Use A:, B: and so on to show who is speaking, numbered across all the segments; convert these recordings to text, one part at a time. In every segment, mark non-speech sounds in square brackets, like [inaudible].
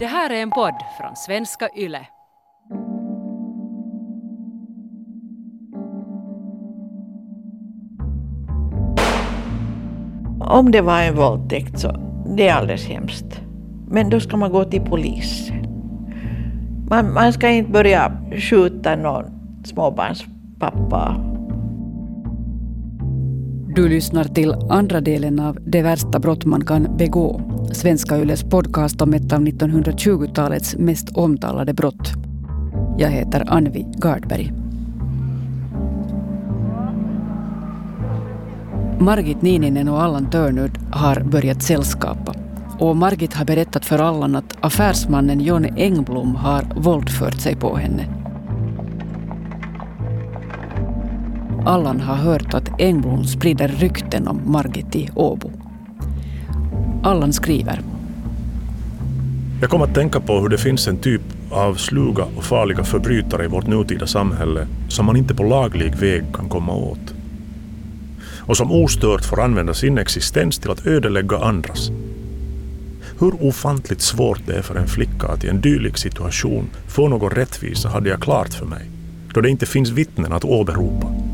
A: Det här är en podd från svenska YLE.
B: Om det var en våldtäkt så det är alldeles hemskt. Men då ska man gå till polisen. Man, man ska inte börja skjuta någon småbarnspappa.
A: Du lyssnar till andra delen av Det värsta brott man kan begå. Svenska Yles podcast om ett av 1920-talets mest omtalade brott. Jag heter Anvi Gardberg. Margit Niininen och Allan Törnud har börjat sällskapa. Och Margit har berättat för Allan att affärsmannen John Engblom har våldfört sig på henne. Allan har hört att Engblom sprider rykten om Margit i Åbo. Allan skriver.
C: Jag kom att tänka på hur det finns en typ av sluga och farliga förbrytare i vårt nutida samhälle som man inte på laglig väg kan komma åt. Och som ostört får använda sin existens till att ödelägga andras. Hur ofantligt svårt det är för en flicka att i en dylik situation få någon rättvisa hade jag klart för mig, då det inte finns vittnen att åberopa.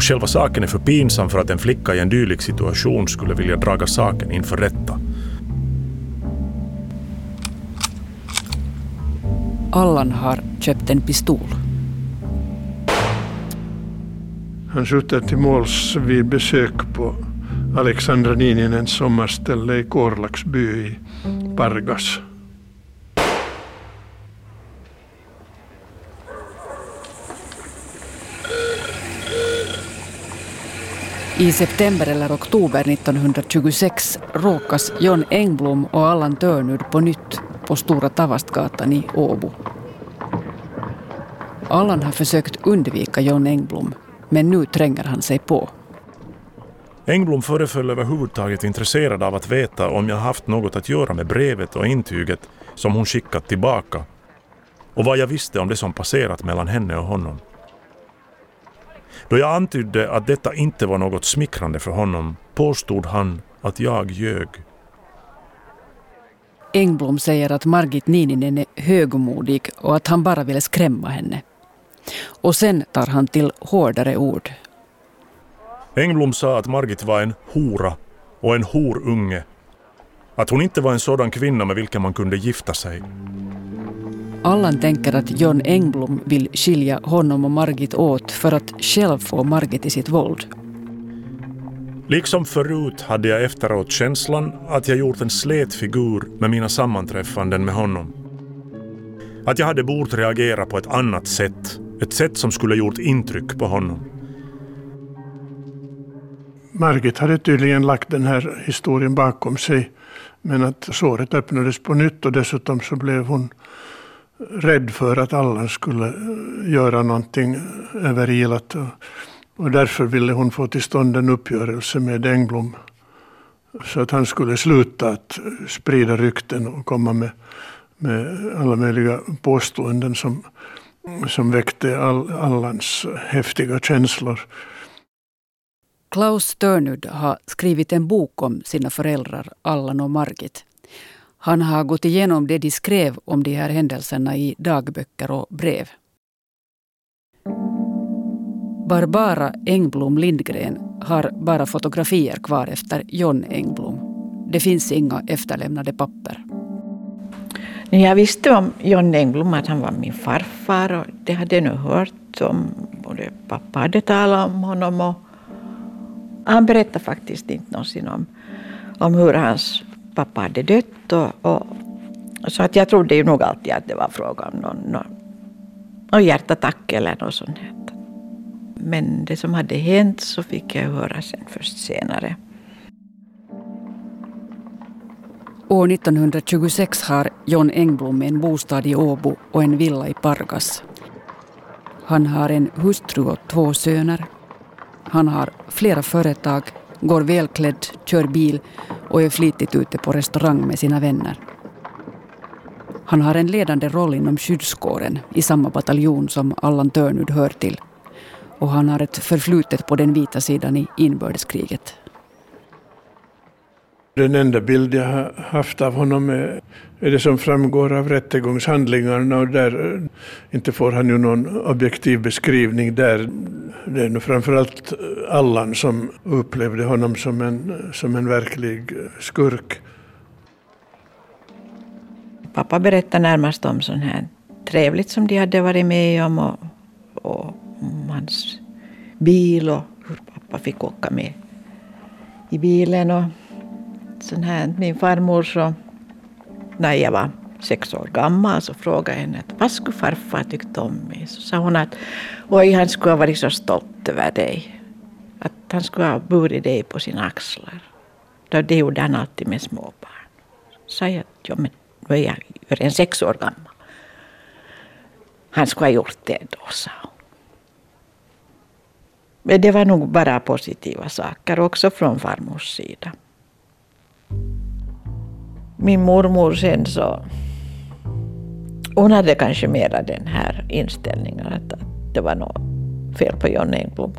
C: Och själva saken är för pinsam för att en flicka i en dylik situation skulle vilja draga saken inför rätta.
A: Allan har köpt en pistol.
D: Han skjuter till måls vid besök på Alexandra Nininens sommarställe i Korlaksby i Pargas.
A: I september eller oktober 1926 råkas John Engblom och Allan Törnud på nytt på Stora Tavastgatan i Åbo. Allan har försökt undvika John Engblom, men nu tränger han sig på.
C: Engblom föreföll överhuvudtaget intresserad av att veta om jag haft något att göra med brevet och intyget som hon skickat tillbaka och vad jag visste om det som passerat mellan henne och honom. Då jag antydde att detta inte var något smickrande för honom påstod han att jag ljög.
A: Engblom säger att Margit Niininen är högmodig och att han bara ville skrämma henne. Och sen tar han till hårdare ord.
C: Engblom sa att Margit var en hora och en horunge. Att hon inte var en sådan kvinna med vilken man kunde gifta sig.
A: Allan tänker att John Engblom vill skilja honom och Margit åt för att själv få Margit i sitt våld.
C: Liksom förut hade jag efteråt känslan att jag gjort en slät figur med mina sammanträffanden med honom. Att jag hade bort reagera på ett annat sätt. Ett sätt som skulle gjort intryck på honom.
D: Margit hade tydligen lagt den här historien bakom sig. Men att såret öppnades på nytt och dessutom så blev hon rädd för att Allan skulle eh, göra någonting överilat. Och därför ville hon få till stånd en uppgörelse med Engblom. Så att han skulle sluta att eh, sprida rykten och komma med, med alla möjliga påståenden som, som väckte all, Allans häftiga känslor.
A: Klaus Störnud har skrivit en bok om sina föräldrar Allan och Margit. Han har gått igenom det de skrev om de här händelserna i dagböcker och brev. Barbara Engblom Lindgren har bara fotografier kvar efter John Engblom. Det finns inga efterlämnade papper.
B: Jag visste om John Engblom att han var min farfar och det hade jag nu hört om. Både pappa hade talat om honom och han berättade faktiskt inte någonsin om, om hur hans pappa hade dött. Och, och, så att jag trodde ju nog alltid att det var fråga om någon, någon, någon hjärtattack eller något sånt. Här. Men det som hade hänt så fick jag höra sen först senare.
A: År 1926 har John Engblom en bostad i Åbo och en villa i Pargas. Han har en hustru och två söner. Han har flera företag, går välklädd, kör bil och är flitigt ute på restaurang med sina vänner. Han har en ledande roll inom skyddskåren i samma bataljon som Allan Törnud hör till och han har ett förflutet på den vita sidan i inbördeskriget.
D: Den enda bild jag har haft av honom är, är det som framgår av rättegångshandlingarna och där eh, inte får han ju någon objektiv beskrivning där. Det är nog framförallt Allan som upplevde honom som en, som en verklig eh, skurk.
B: Pappa berättar närmast om sånt här trevligt som de hade varit med om och, och om hans bil och hur pappa fick åka med i bilen. Och sån här. Min farmor så, när jag var sex år gammal så frågade jag henne vad skulle farfar tyckt om mig. Så sa hon att oj, han skulle ha varit så stolt över dig. Att han skulle ha burit dig på sina axlar. Det gjorde han alltid med småbarn. Så sa jag att ja, men nu är jag redan sex år gammal. Han skulle ha gjort det då, sa hon. Men det var nog bara positiva saker också från farmors sida. Min mormor sen så hon hade kanske mera den här inställningen att, att det var något fel på John Engblom.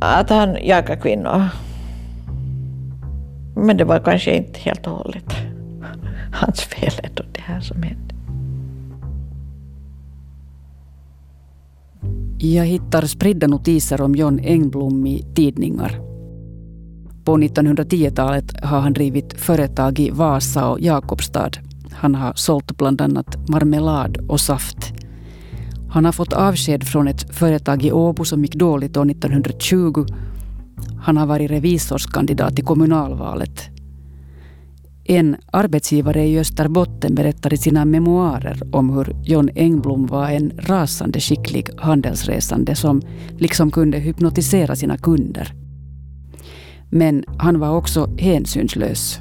B: Att han jagar kvinnor. Men det var kanske inte helt och hållet [laughs] hans fel ändå det här som hände.
A: Jag hittar spridda notiser om John Engblom i tidningar. På 1910-talet har han drivit företag i Vasa och Jakobstad. Han har sålt bland annat marmelad och saft. Han har fått avsked från ett företag i Åbo som gick dåligt år 1920. Han har varit revisorskandidat i kommunalvalet. En arbetsgivare i Österbotten berättar i sina memoarer om hur John Engblom var en rasande skicklig handelsresande som liksom kunde hypnotisera sina kunder. Men han var också hänsynslös.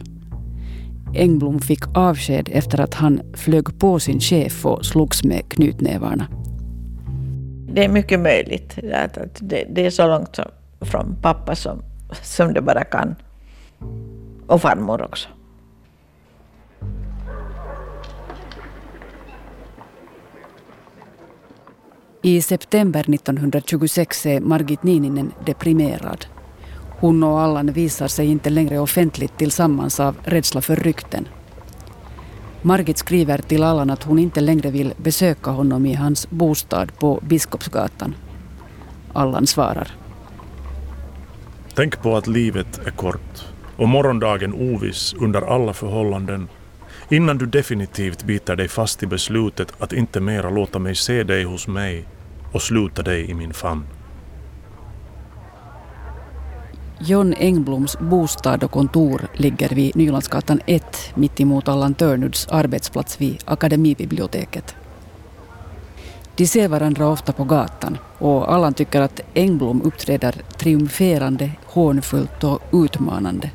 A: Engblom fick avsked efter att han flög på sin chef och slogs med knytnävarna.
B: Det är mycket möjligt. Att det, det är så långt från pappa som, som det bara kan. Och farmor också.
A: I september 1926 är Margit Niininen deprimerad. Hon och Allan visar sig inte längre offentligt tillsammans av rädsla för rykten. Margit skriver till Allan att hon inte längre vill besöka honom i hans bostad på Biskopsgatan. Allan svarar.
C: Tänk på att livet är kort och morgondagen oviss under alla förhållanden innan du definitivt biter dig fast i beslutet att inte mera låta mig se dig hos mig och sluta dig i min famn.
A: John Engbloms bostad och kontor ligger vid Nylandsgatan 1 mitt emot Allan Törnuds arbetsplats vid Akademibiblioteket. De ser varandra ofta på gatan och Allan tycker att Engblom uppträder triumferande, hånfullt och utmanande.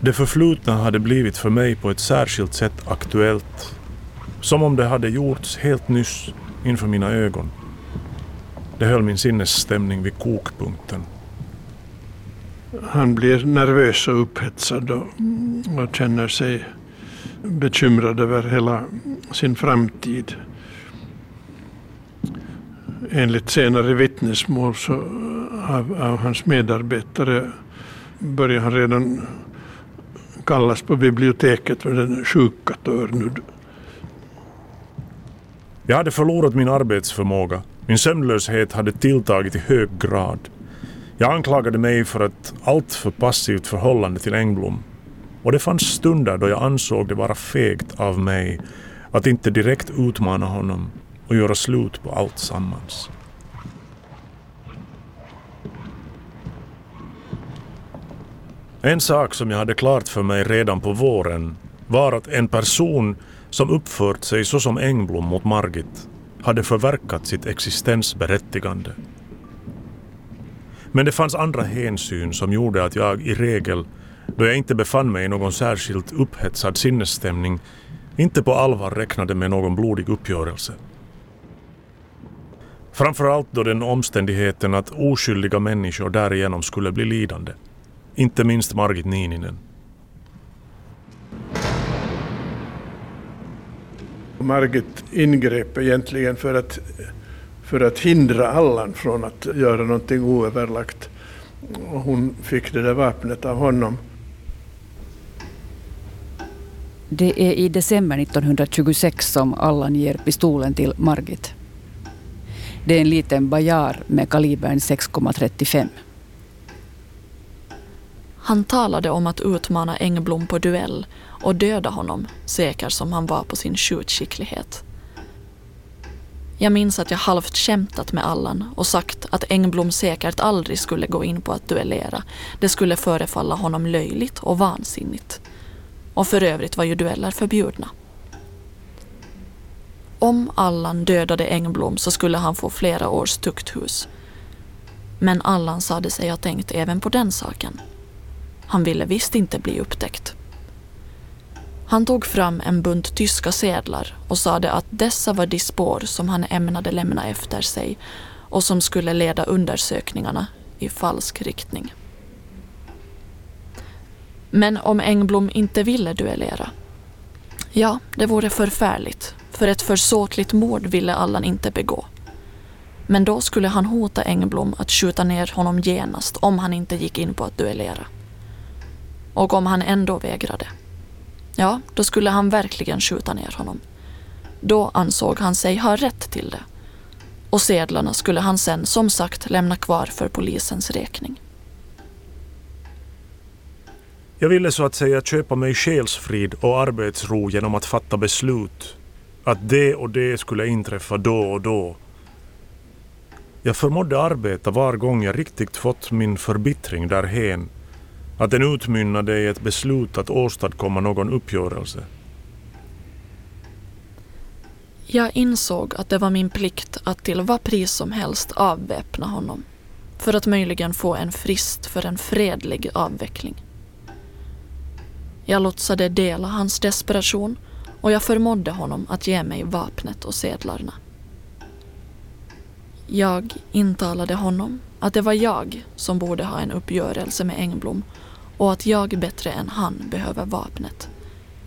C: Det förflutna hade blivit för mig på ett särskilt sätt aktuellt. Som om det hade gjorts helt nyss inför mina ögon. Det höll min sinnesstämning vid kokpunkten.
D: Han blir nervös och upphetsad och, och känner sig bekymrad över hela sin framtid. Enligt senare vittnesmål så av, av hans medarbetare börjar han redan kallas på biblioteket för den sjuka Törnud.
C: Jag hade förlorat min arbetsförmåga. Min sömnlöshet hade tilltagit i hög grad. Jag anklagade mig för ett alltför passivt förhållande till Engblom. Och det fanns stunder då jag ansåg det vara fegt av mig att inte direkt utmana honom och göra slut på allt sammans. En sak som jag hade klart för mig redan på våren var att en person som uppfört sig så som Engblom mot Margit hade förverkat sitt existensberättigande. Men det fanns andra hänsyn som gjorde att jag i regel, då jag inte befann mig i någon särskilt upphetsad sinnesstämning, inte på allvar räknade med någon blodig uppgörelse. Framförallt då den omständigheten att oskyldiga människor därigenom skulle bli lidande. Inte minst Margit Niininen.
D: Margit ingrep egentligen för att för att hindra Allan från att göra någonting oöverlagt. Och hon fick det där vapnet av honom.
A: Det är i december 1926 som Allan ger pistolen till Margit. Det är en liten Bajar med kalibern 6,35.
E: Han talade om att utmana Engblom på duell och döda honom, säker som han var på sin skjutskicklighet. Jag minns att jag halvt skämtat med Allan och sagt att Engblom säkert aldrig skulle gå in på att duellera. Det skulle förefalla honom löjligt och vansinnigt. Och för övrigt var ju dueller förbjudna. Om Allan dödade Engblom så skulle han få flera års tukthus. Men Allan sade sig ha tänkt även på den saken. Han ville visst inte bli upptäckt. Han tog fram en bunt tyska sedlar och sade att dessa var de spår som han ämnade lämna efter sig och som skulle leda undersökningarna i falsk riktning. Men om Engblom inte ville duellera? Ja, det vore förfärligt, för ett försåtligt mord ville Allan inte begå. Men då skulle han hota Engblom att skjuta ner honom genast om han inte gick in på att duellera. Och om han ändå vägrade, ja, då skulle han verkligen skjuta ner honom. Då ansåg han sig ha rätt till det. Och sedlarna skulle han sen som sagt lämna kvar för polisens räkning.
C: Jag ville så att säga köpa mig själsfrid och arbetsro genom att fatta beslut. Att det och det skulle inträffa då och då. Jag förmådde arbeta var gång jag riktigt fått min förbittring därhen att den utmynnade i ett beslut att åstadkomma någon uppgörelse.
E: Jag insåg att det var min plikt att till vad pris som helst avväpna honom för att möjligen få en frist för en fredlig avveckling. Jag låtsade dela hans desperation och jag förmådde honom att ge mig vapnet och sedlarna. Jag intalade honom att det var jag som borde ha en uppgörelse med Engblom och att jag bättre än han behöver vapnet.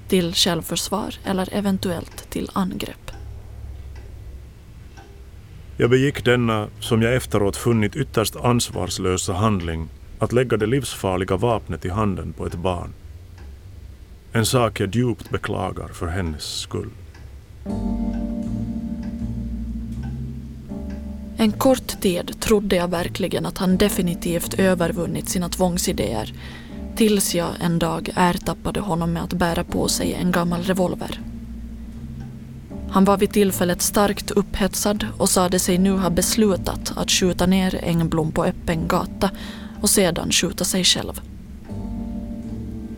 E: Till självförsvar eller eventuellt till angrepp.
C: Jag begick denna, som jag efteråt funnit ytterst ansvarslösa handling, att lägga det livsfarliga vapnet i handen på ett barn. En sak jag djupt beklagar för hennes skull.
E: En kort tid trodde jag verkligen att han definitivt övervunnit sina tvångsidéer tills jag en dag ertappade honom med att bära på sig en gammal revolver. Han var vid tillfället starkt upphetsad och sade sig nu ha beslutat att skjuta ner Engblom på öppen gata och sedan skjuta sig själv.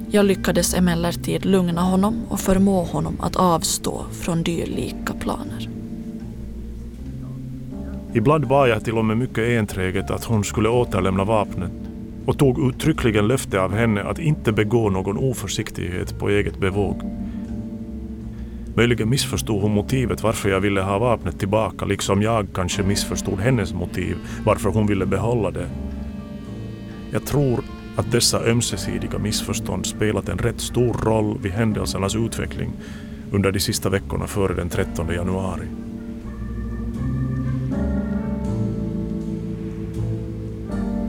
E: Jag lyckades emellertid lugna honom och förmå honom att avstå från dylika planer.
C: Ibland bad jag till och med mycket enträget att hon skulle återlämna vapnet och tog uttryckligen löfte av henne att inte begå någon oförsiktighet på eget bevåg. Möjligen missförstod hon motivet varför jag ville ha vapnet tillbaka, liksom jag kanske missförstod hennes motiv varför hon ville behålla det. Jag tror att dessa ömsesidiga missförstånd spelat en rätt stor roll vid händelsernas utveckling under de sista veckorna före den 13 januari.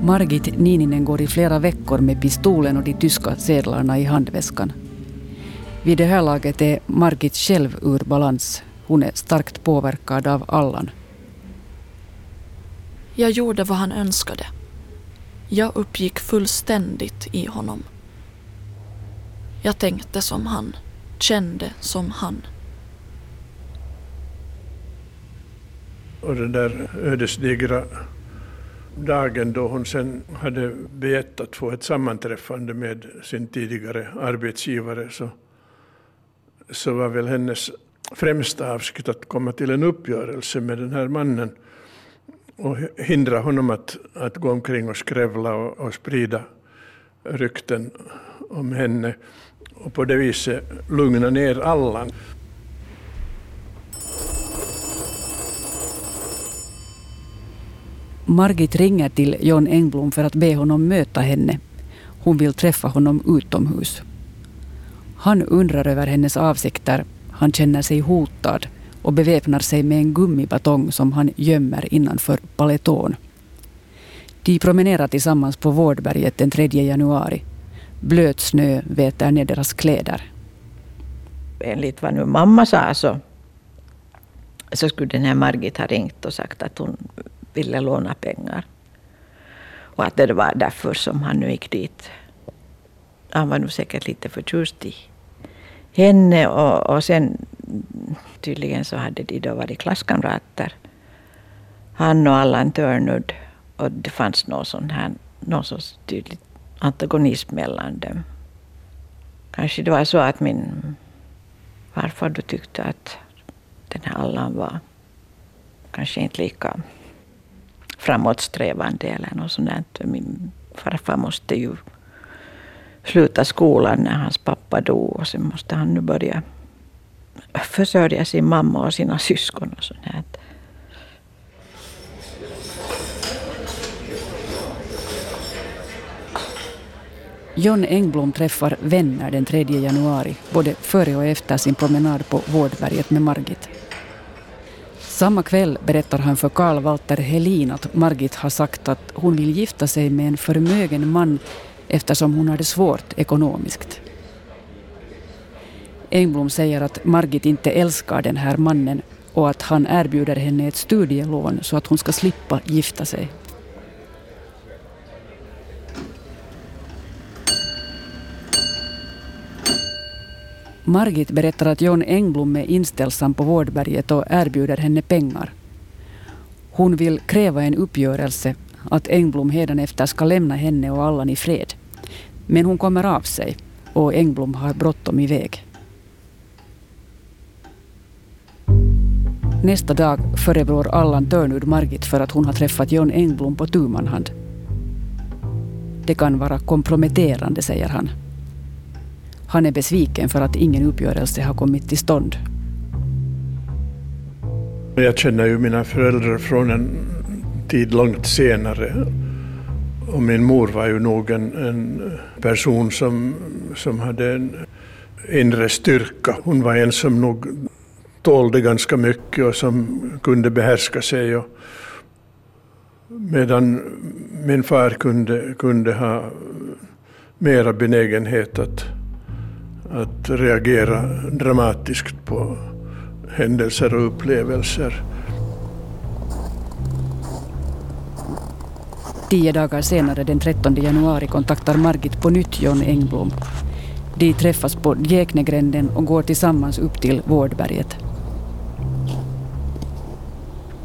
A: Margit Nininen går i flera veckor med pistolen och de tyska sedlarna i handväskan. Vid det här laget är Margit själv ur balans. Hon är starkt påverkad av Allan.
E: Jag gjorde vad han önskade. Jag uppgick fullständigt i honom. Jag tänkte som han, kände som han.
D: Och den där ödesdigra dagen då hon sen hade begärt att få ett sammanträffande med sin tidigare arbetsgivare så, så var väl hennes främsta avsikt att komma till en uppgörelse med den här mannen och hindra honom att, att gå omkring och skrävla och, och sprida rykten om henne och på det viset lugna ner Allan.
A: Margit ringer till John Engblom för att be honom möta henne. Hon vill träffa honom utomhus. Han undrar över hennes avsikter. Han känner sig hotad och beväpnar sig med en gummibatong som han gömmer innanför paletån. De promenerar tillsammans på Vårdberget den 3 januari. Blöt snö väter ner deras kläder.
B: Enligt vad nu mamma sa så, så skulle den här Margit ha ringt och sagt att hon ville låna pengar. Och att det var därför som han nu gick dit. Han var nog säkert lite förtjust i henne och, och sen tydligen så hade de då varit klasskamrater. Han och Allan Törnud. Och det fanns någon sån här, någon sorts tydlig antagonism mellan dem. Kanske det var så att min farfar då tyckte att den här Allan var kanske inte lika framåtsträvande eller något sånt där. Min farfar måste ju sluta skolan när hans pappa dog och sen måste han nu börja försörja sin mamma och sina syskon och sånt.
A: John Engblom träffar vänner den 3 januari, både före och efter sin promenad på Vårdberget med Margit. Samma kväll berättar han för Karl Walter Helin att Margit har sagt att hon vill gifta sig med en förmögen man eftersom hon har det svårt ekonomiskt. Engblom säger att Margit inte älskar den här mannen och att han erbjuder henne ett studielån så att hon ska slippa gifta sig. Margit berättar att John Engblom är inställsam på Vårdberget och erbjuder henne pengar. Hon vill kräva en uppgörelse att Engblom hädanefter ska lämna henne och Allan i fred. Men hon kommer av sig och Engblom har bråttom iväg. Nästa dag förebrår Allan Törnud Margit för att hon har träffat John Engblom på tu hand. Det kan vara komprometterande, säger han. Han är besviken för att ingen uppgörelse har kommit till stånd.
D: Jag känner ju mina föräldrar från en tid långt senare. Och min mor var ju nog en, en person som, som hade en inre styrka. Hon var en som nog tålde ganska mycket och som kunde behärska sig. Och medan min far kunde, kunde ha mera benägenhet att att reagera dramatiskt på händelser och upplevelser.
A: Tio dagar senare, den 13 januari, kontaktar Margit på nytt John Engblom. De träffas på Djäknegränden och går tillsammans upp till Vårdberget.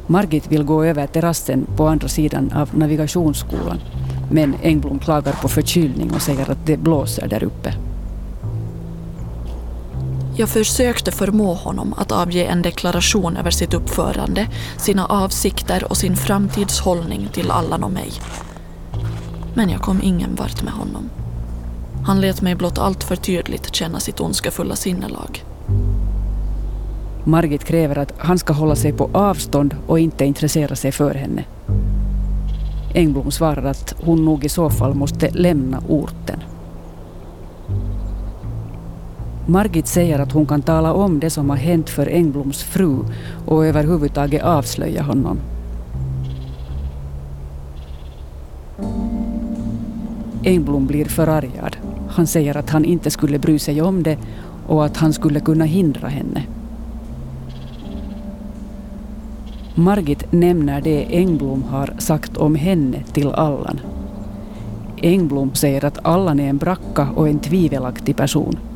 A: Margit vill gå över terrassen på andra sidan av navigationsskolan men Engblom klagar på förkylning och säger att det blåser där uppe.
E: Jag försökte förmå honom att avge en deklaration över sitt uppförande, sina avsikter och sin framtidshållning till Allan och mig. Men jag kom ingen vart med honom. Han lät mig blott allt för tydligt känna sitt ondskefulla sinnelag.
A: Margit kräver att han ska hålla sig på avstånd och inte intressera sig för henne. Engblom svarar att hon nog i så fall måste lämna orten. Margit säger att hon kan tala om det som har hänt för Engbloms fru och överhuvudtaget avslöja honom. Engblom blir förargad. Han säger att han inte skulle bry sig om det och att han skulle kunna hindra henne. Margit nämner det Engblom har sagt om henne till Allan. Engblom säger att Allan är en bracka och en tvivelaktig person.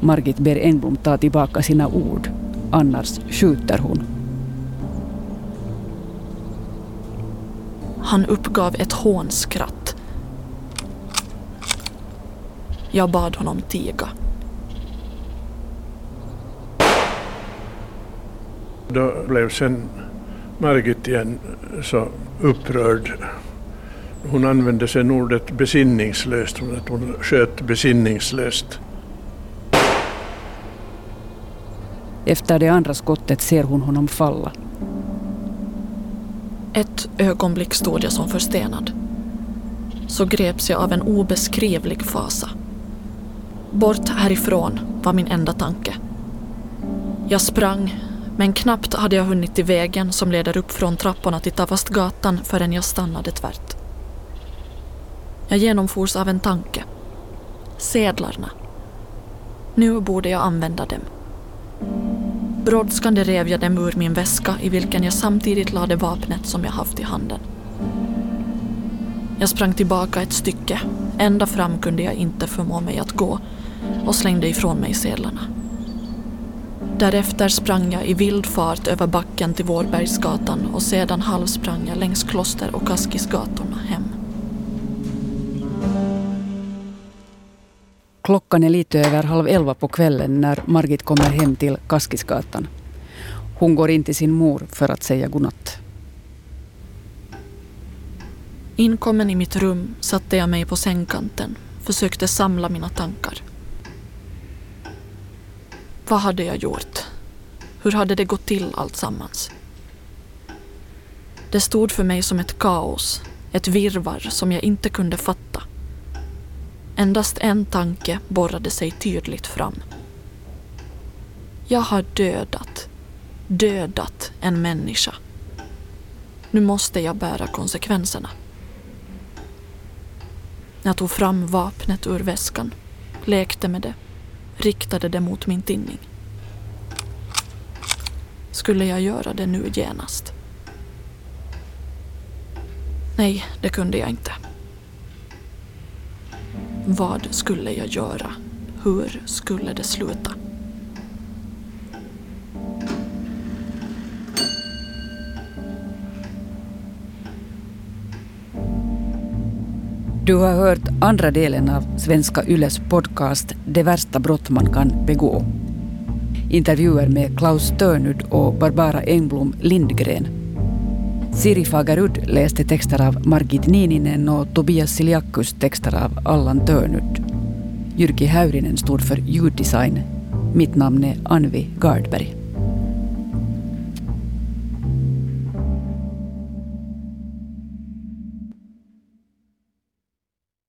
A: Margit ber Engblom ta tillbaka sina ord, annars skjuter hon.
E: Han uppgav ett hånskratt. Jag bad honom tiga.
D: Då blev sen Margit igen så upprörd. Hon använde sen ordet besinningslöst, att hon sköt besinningslöst.
A: Efter det andra skottet ser hon honom falla.
E: Ett ögonblick stod jag som förstenad. Så greps jag av en obeskrivlig fasa. Bort härifrån var min enda tanke. Jag sprang, men knappt hade jag hunnit till vägen som leder upp från trapporna till Tavastgatan förrän jag stannade tvärt. Jag genomfors av en tanke. Sedlarna. Nu borde jag använda dem. Brådskande rev jag dem ur min väska i vilken jag samtidigt lade vapnet som jag haft i handen. Jag sprang tillbaka ett stycke. Ända fram kunde jag inte förmå mig att gå och slängde ifrån mig sedlarna. Därefter sprang jag i vild fart över backen till Vårbergsgatan och sedan halvsprang jag längs Kloster och Kaskisgatorna hem.
A: Klockan är lite över halv elva på kvällen när Margit kommer hem till Kaskisgatan. Hon går in till sin mor för att säga godnatt.
E: Inkommen i mitt rum satte jag mig på sängkanten, försökte samla mina tankar. Vad hade jag gjort? Hur hade det gått till alltsammans? Det stod för mig som ett kaos, ett virvar som jag inte kunde fatta. Endast en tanke borrade sig tydligt fram. Jag har dödat, dödat en människa. Nu måste jag bära konsekvenserna. Jag tog fram vapnet ur väskan, lekte med det, riktade det mot min tinning. Skulle jag göra det nu genast? Nej, det kunde jag inte. Vad skulle jag göra? Hur skulle det sluta?
A: Du har hört andra delen av Svenska Yles podcast Det värsta brott man kan begå. Intervjuer med Klaus Törnud och Barbara Engblom Lindgren. Siri Fagerud läste texter av Margit Niininen och Tobias Siliakus texter av Allan Törnud. Jyrki Häyrinen stod för ljuddesign. Mitt namn är Anvi Gardberg.